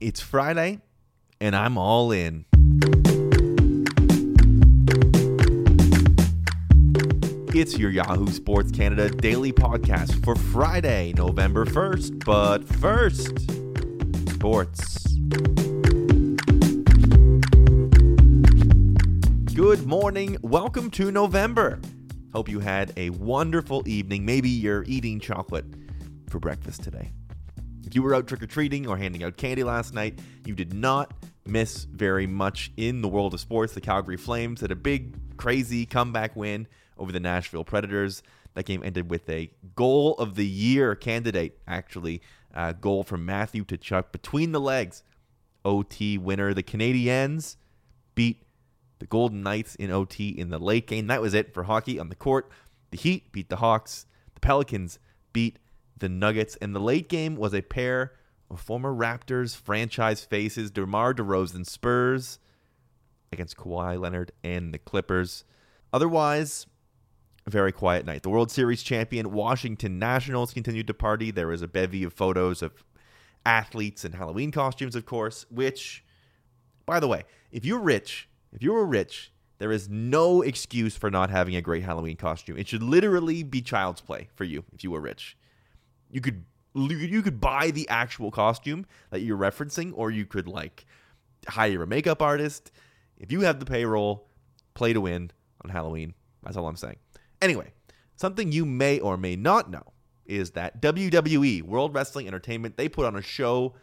It's Friday, and I'm all in. It's your Yahoo Sports Canada daily podcast for Friday, November 1st. But first, sports. Good morning. Welcome to November. Hope you had a wonderful evening. Maybe you're eating chocolate for breakfast today. If you were out trick or treating or handing out candy last night, you did not miss very much in the world of sports. The Calgary Flames had a big, crazy comeback win over the Nashville Predators. That game ended with a goal of the year candidate, actually, uh, goal from Matthew Tkachuk between the legs. OT winner. The Canadiens beat the Golden Knights in OT in the late game. That was it for hockey on the court. The Heat beat the Hawks. The Pelicans beat the Nuggets. And the late game was a pair of former Raptors franchise faces, DeMar DeRozan Spurs against Kawhi Leonard and the Clippers. Otherwise, a very quiet night. The World Series champion Washington Nationals continued to party. There was a bevy of photos of athletes in Halloween costumes, of course, which, by the way, if you're rich, if you were rich, there is no excuse for not having a great Halloween costume. It should literally be child's play for you if you were rich. You could you could buy the actual costume that you're referencing, or you could like hire a makeup artist. If you have the payroll, play to win on Halloween. That's all I'm saying. Anyway, something you may or may not know is that WWE, World Wrestling Entertainment, they put on a show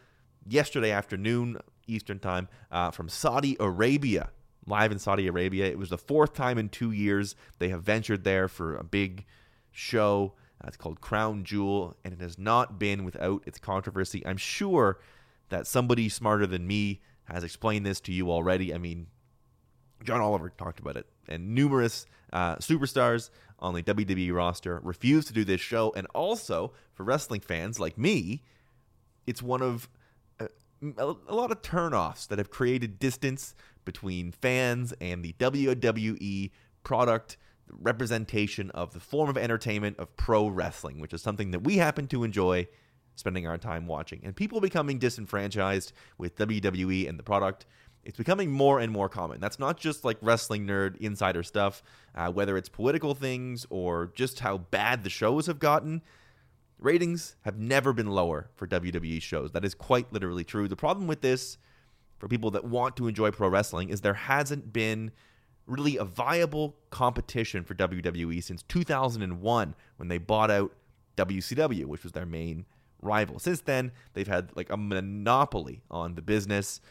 yesterday afternoon, Eastern Time, uh, from Saudi Arabia, live in Saudi Arabia. It was the fourth time in two years they have ventured there for a big show. Uh, it's called Crown Jewel, and it has not been without its controversy. I'm sure that somebody smarter than me has explained this to you already. I mean, John Oliver talked about it, and numerous uh, superstars on the WWE roster refused to do this show. And also, for wrestling fans like me, it's one of uh, a, a lot of turnoffs that have created distance between fans and the WWE product representation of the form of entertainment of pro wrestling, which is something that we happen to enjoy spending our time watching. And people becoming disenfranchised with WWE and the product it's becoming more and more common. That's not just like wrestling nerd insider stuff, uh, whether it's political things or just how bad the shows have gotten. Ratings have never been lower for WWE shows. That is quite literally true. The problem with this, for people that want to enjoy pro wrestling, is there hasn't been really a viable competition for WWE since 2001 when they bought out WCW, which was their main rival. Since then, they've had like a monopoly on the business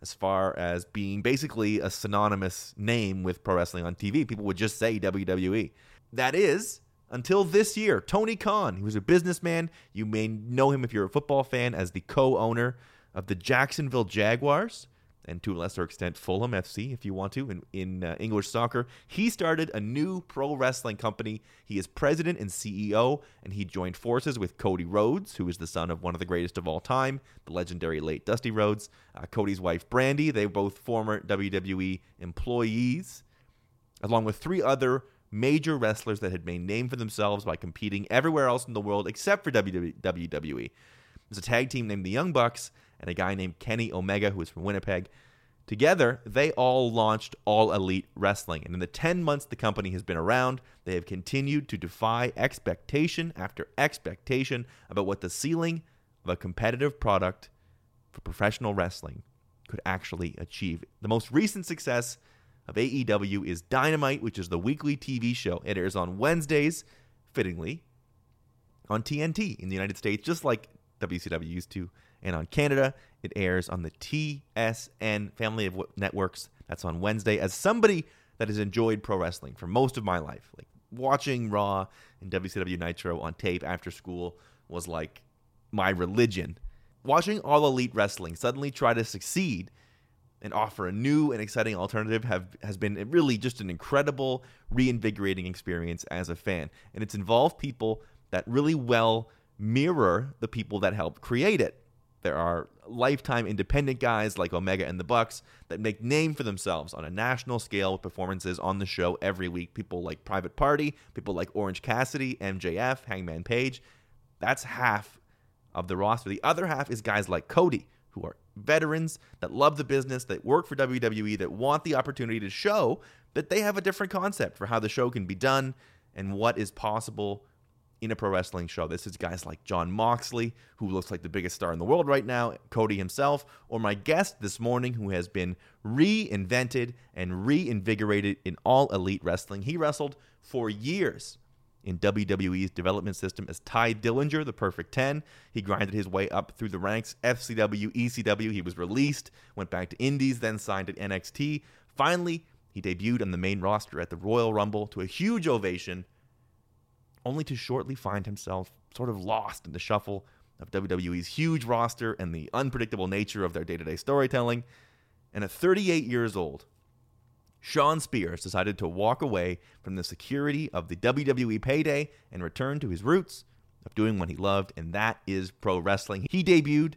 as far as being basically a synonymous name with pro wrestling on TV. People would just say WWE. That is until this year. Tony Khan, he was a businessman. You may know him if you're a football fan as the co owner of the Jacksonville Jaguars and to a lesser extent Fulham FC, if you want to, in, in uh, English soccer. He started a new pro wrestling company. He is president and CEO, and he joined forces with Cody Rhodes, who is the son of one of the greatest of all time, the legendary late Dusty Rhodes. Uh, Cody's wife, Brandy, they both former WWE employees, along with three other major wrestlers that had made name for themselves by competing everywhere else in the world except for WWE. There's a tag team named the Young Bucks and a guy named Kenny Omega, who is from Winnipeg. Together, they all launched All Elite Wrestling. And in the 10 months the company has been around, they have continued to defy expectation after expectation about what the ceiling of a competitive product for professional wrestling could actually achieve. The most recent success of AEW is Dynamite, which is the weekly TV show. It airs on Wednesdays, fittingly, on TNT in the United States, just like WCW used to and on Canada, it airs on the TSN family of networks. That's on Wednesday. As somebody that has enjoyed pro wrestling for most of my life, like watching Raw and WCW Nitro on tape after school was like my religion. Watching All Elite Wrestling suddenly try to succeed and offer a new and exciting alternative have has been really just an incredible, reinvigorating experience as a fan. And it's involved people that really well mirror the people that helped create it. There are lifetime independent guys like Omega and the Bucks that make name for themselves on a national scale with performances on the show every week. People like Private Party, people like Orange Cassidy, MJF, Hangman Page. That's half of the roster. The other half is guys like Cody, who are veterans that love the business, that work for WWE, that want the opportunity to show that they have a different concept for how the show can be done and what is possible in a pro wrestling show. This is guys like Jon Moxley, who looks like the biggest star in the world right now, Cody himself, or my guest this morning, who has been reinvented and reinvigorated in all elite wrestling. He wrestled for years in WWE's development system as Tye Dillinger, the perfect 10. He grinded his way up through the ranks, FCW, ECW. He was released, went back to Indies, then signed at NXT. Finally, he debuted on the main roster at the Royal Rumble to a huge ovation, only to shortly find himself sort of lost in the shuffle of WWE's huge roster and the unpredictable nature of their day to day storytelling. And at 38 years old, Shawn Spears decided to walk away from the security of the WWE payday and return to his roots of doing what he loved, and that is pro wrestling. He debuted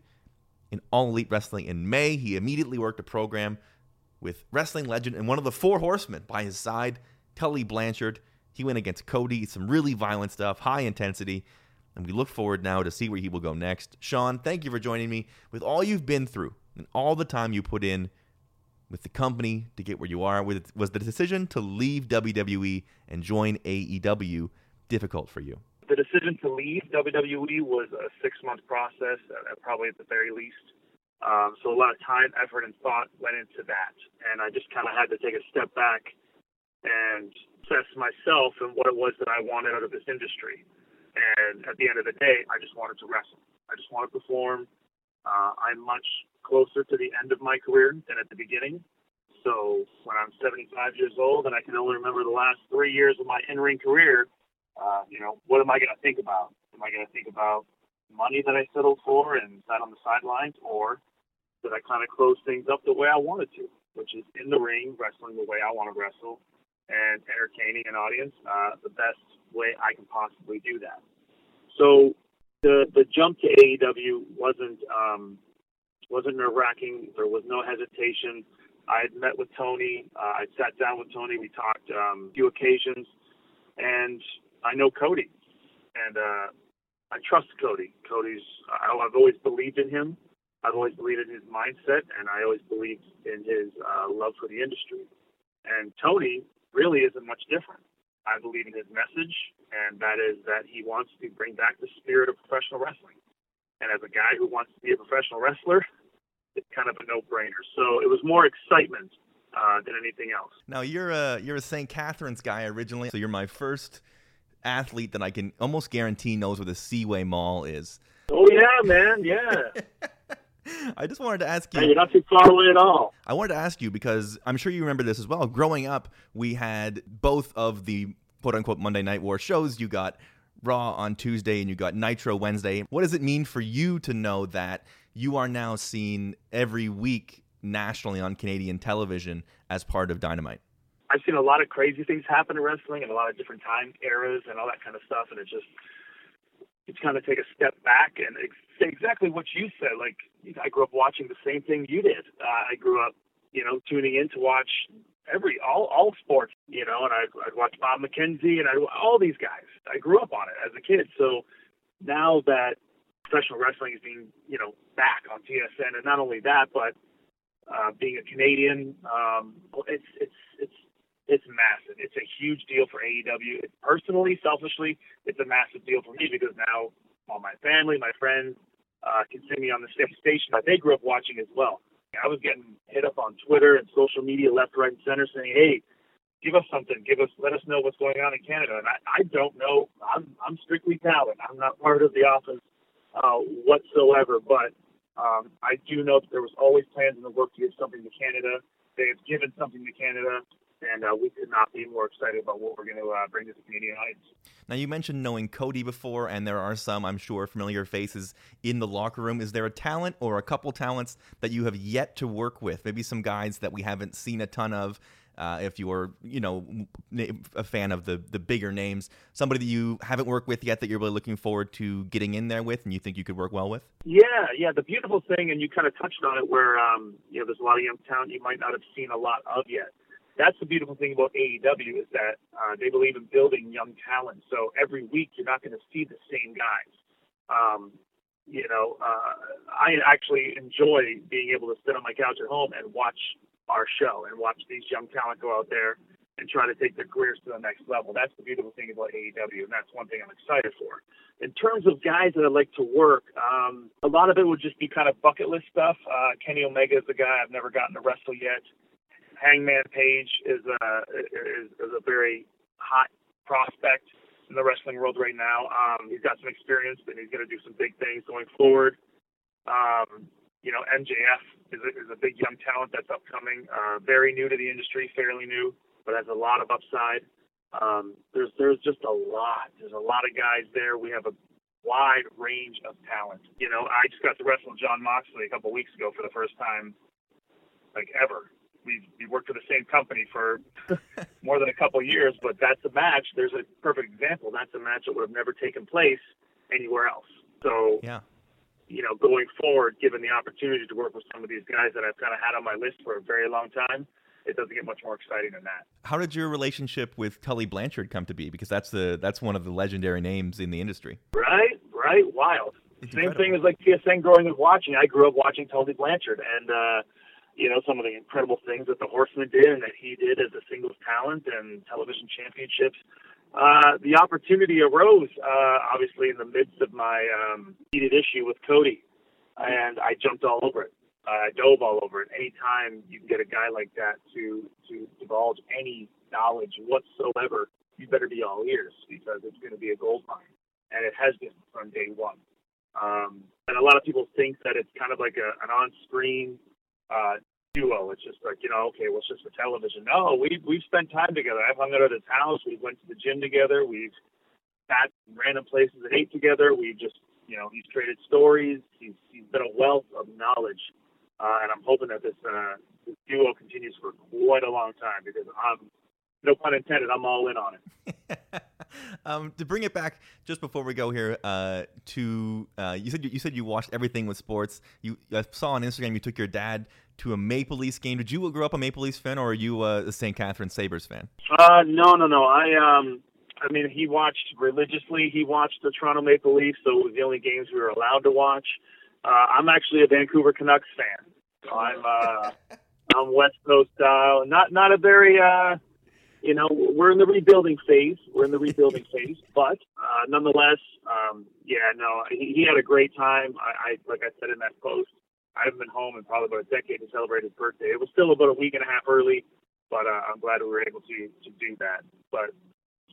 in All Elite Wrestling in May. He immediately worked a program with wrestling legend and one of the four horsemen by his side, Tully Blanchard. He went against Cody, some really violent stuff, high intensity, and we look forward now to see where he will go next. Shawn, thank you for joining me with all you've been through and all the time you put in with the company to get where you are? Was the decision to leave WWE and join AEW difficult for you? The decision to leave WWE was a six month process, probably at the very least. Um, so a lot of time, effort, and thought went into that. And I just kind of had to take a step back and assess myself and what it was that I wanted out of this industry. And at the end of the day, I just wanted to wrestle. I just wanted to perform. Uh, I'm much closer to the end of my career than at the beginning. So when I'm 75 years old and I can only remember the last three years of my in-ring career, uh, you know, what am I going to think about? Am I going to think about money that I settled for and sat on the sidelines, or did I kind of close things up the way I wanted to, which is in the ring, wrestling the way I want to wrestle, and entertaining an audience uh, the best way I can possibly do that. So the the jump to AEW wasn't um, wasn't nerve wracking. There was no hesitation. I had met with Tony. Uh, I sat down with Tony. We talked um, a few occasions, and I know Cody, and uh, I trust Cody. Cody's. I, I've always believed in him. I've always believed in his mindset, and I always believed in his uh, love for the industry. And Tony really isn't much different. I believe in his message, and that is that he wants to bring back the spirit of professional wrestling. And as a guy who wants to be a professional wrestler, it's kind of a no-brainer. So it was more excitement uh, than anything else. Now you're a you're a St. Catharines guy originally, so you're my first athlete that I can almost guarantee knows where the Seaway Mall is. Oh yeah, man, yeah. I just wanted to ask you. Hey, you're not too far away at all. I wanted to ask you because I'm sure you remember this as well. Growing up, we had both of the quote unquote Monday Night War shows. You got Raw on Tuesday and you got Nitro Wednesday. What does it mean for you to know that you are now seen every week nationally on Canadian television as part of Dynamite? I've seen a lot of crazy things happen in wrestling and a lot of different time eras and all that kind of stuff, and it just it's kind of take a step back and exactly what you said. Like I grew up watching the same thing you did. Uh, I grew up, you know, tuning in to watch every all all sports, you know, and I'd, I'd watch Bob McKenzie and I all these guys. I grew up on it as a kid. So now that professional wrestling is being, you know, back on TSN, and not only that, but uh, being a Canadian, um, it's it's it's it's massive. It's a huge deal for AEW. It, personally, selfishly, it's a massive deal for me because now all my family, my friends, uh, can see me on the same station that they grew up watching as well. I was getting hit up on Twitter and social media left, right, and center saying, "Hey, give us something. Give us, let us know what's going on in Canada." And I, I don't know. I'm, I'm strictly talent. I'm not part of the office uh, whatsoever. But um, I do know that there was always plans in the work to give something to Canada. They have given something to Canada, and uh, we could not be more excited about what we're going to uh, bring to the Canadian audience. Now, you mentioned knowing Cody before, and there are some, I'm sure, familiar faces in the locker room. Is there a talent or a couple talents that you have yet to work with? Maybe some guys that we haven't seen a ton of. Uh, if you're, you know, a fan of the the bigger names, somebody that you haven't worked with yet that you're really looking forward to getting in there with, and you think you could work well with. Yeah, yeah. The beautiful thing, and you kind of touched on it, where um, you know, there's a lot of young talent you might not have seen a lot of yet that's the beautiful thing about AEW is that uh, they believe in building young talent. So every week you're not going to see the same guys. Um, you know, uh, I actually enjoy being able to sit on my couch at home and watch our show and watch these young talent go out there and try to take their careers to the next level. That's the beautiful thing about AEW, and that's one thing I'm excited for. In terms of guys that I like to work, um, a lot of it would just be kind of bucket list stuff. Uh, Kenny Omega is a guy I've never gotten to wrestle yet. Hangman Page is a is, is a very hot prospect in the wrestling world right now. Um, he's got some experience, and he's going to do some big things going forward. Um, you know, MJF is a, is a big young talent that's upcoming, uh, very new to the industry, fairly new, but has a lot of upside. Um, there's there's just a lot. There's a lot of guys there. We have a wide range of talent. You know, I just got to wrestle Jon Moxley a couple weeks ago for the first time, like ever we've, we worked for the same company for more than a couple of years, but that's a match. There's a perfect example. That's a match that would have never taken place anywhere else. So, yeah. you know, going forward, given the opportunity to work with some of these guys that I've kind of had on my list for a very long time, it doesn't get much more exciting than that. How did your relationship with Tully Blanchard come to be? Because that's the that's one of the legendary names in the industry. Right, right, wild. It's Same incredible. thing as like TSN growing up watching. I grew up watching Tully Blanchard, and uh, you know, some of the incredible things that the Horseman did and that he did as a singles talent and television championships. Uh, the opportunity arose, uh, obviously, in the midst of my um, heated issue with Cody, and I jumped all over it. I dove all over it. Anytime you can get a guy like that to to divulge any knowledge whatsoever, you better be all ears because it's going to be a gold mine, and it has been from day one. Um, and a lot of people think that it's kind of like a, an on-screen uh, duo. It's just like you know, okay, well, just for television. No, we we've spent time together. I've hung out at his house. We went to the gym together. We've sat in random places and ate together. We've just you know, he's traded stories. He's he's been a wealth of knowledge, uh, and I'm hoping that this uh, this duo continues for quite a long time because I'm no pun intended. I'm all in on it. um, to bring it back, just before we go here, uh, to uh, you said you, you, said you watched everything with sports. You I saw on Instagram you took your dad to a Maple Leafs game. Did you grow up a Maple Leafs fan, or are you a St. Catherine Sabres fan? Uh, no, no, no. I um, I mean, he watched religiously. He watched the Toronto Maple Leafs, so it was the only games we were allowed to watch. Uh, I'm actually a Vancouver Canucks fan. So I'm uh, I'm West Coast style. Not not a very uh you know, we're in the rebuilding phase. We're in the rebuilding phase, but uh, nonetheless, um, yeah, no, he, he had a great time. I, I, like I said in that post, I haven't been home in probably about a decade to celebrate his birthday. It was still about a week and a half early, but uh, I'm glad we were able to to do that. But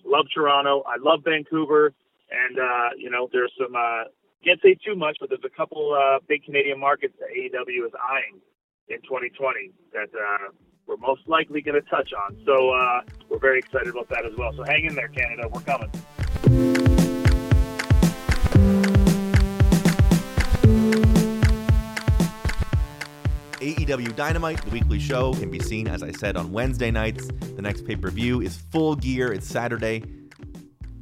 love Toronto. I love Vancouver, and uh, you know, there's some. Uh, can't say too much, but there's a couple uh, big Canadian markets that AEW is eyeing in 2020 that uh, we're most likely going to touch on. So uh, we're very excited about that as well. So hang in there, Canada. We're coming. AEW Dynamite, the weekly show, can be seen, as I said, on Wednesday nights. The next pay per view is Full Gear. It's Saturday,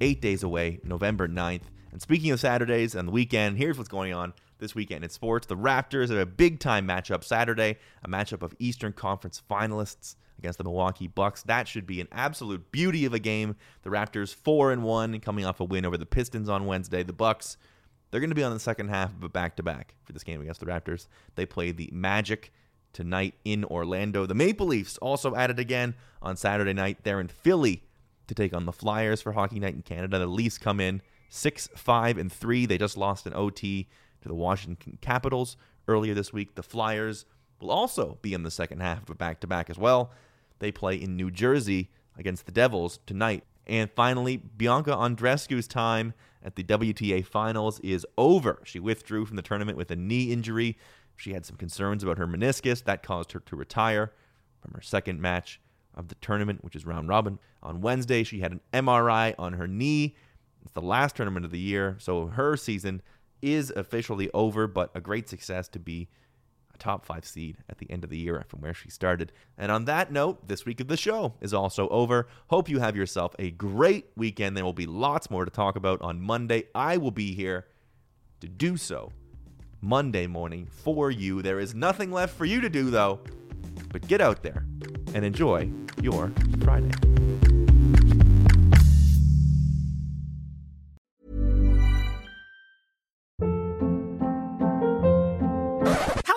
eight days away, November 9th. And speaking of Saturdays and the weekend, here's what's going on this weekend in sports. The Raptors have a big time matchup Saturday, a matchup of Eastern Conference finalists against the Milwaukee Bucks. That should be an absolute beauty of a game. The Raptors 4 and 1 coming off a win over the Pistons on Wednesday. The Bucks they're going to be on the second half of a back-to-back for this game against the Raptors. They play the Magic tonight in Orlando. The Maple Leafs also added again on Saturday night. They're in Philly to take on the Flyers for Hockey Night in Canada. The Leafs come in 6 5 and 3. They just lost an OT to the Washington Capitals earlier this week. The Flyers will also be in the second half of a back to back as well. They play in New Jersey against the Devils tonight. And finally, Bianca Andreescu's time at the WTA Finals is over. She withdrew from the tournament with a knee injury. She had some concerns about her meniscus. That caused her to retire from her second match of the tournament, which is round robin. On Wednesday, she had an MRI on her knee. It's the last tournament of the year, so her season is officially over, but a great success to be a top five seed at the end of the year from where she started. And on that note, this week of the show is also over. Hope you have yourself a great weekend. There will be lots more to talk about on Monday. I will be here to do so Monday morning for you. There is nothing left for you to do, though, but get out there and enjoy your Friday.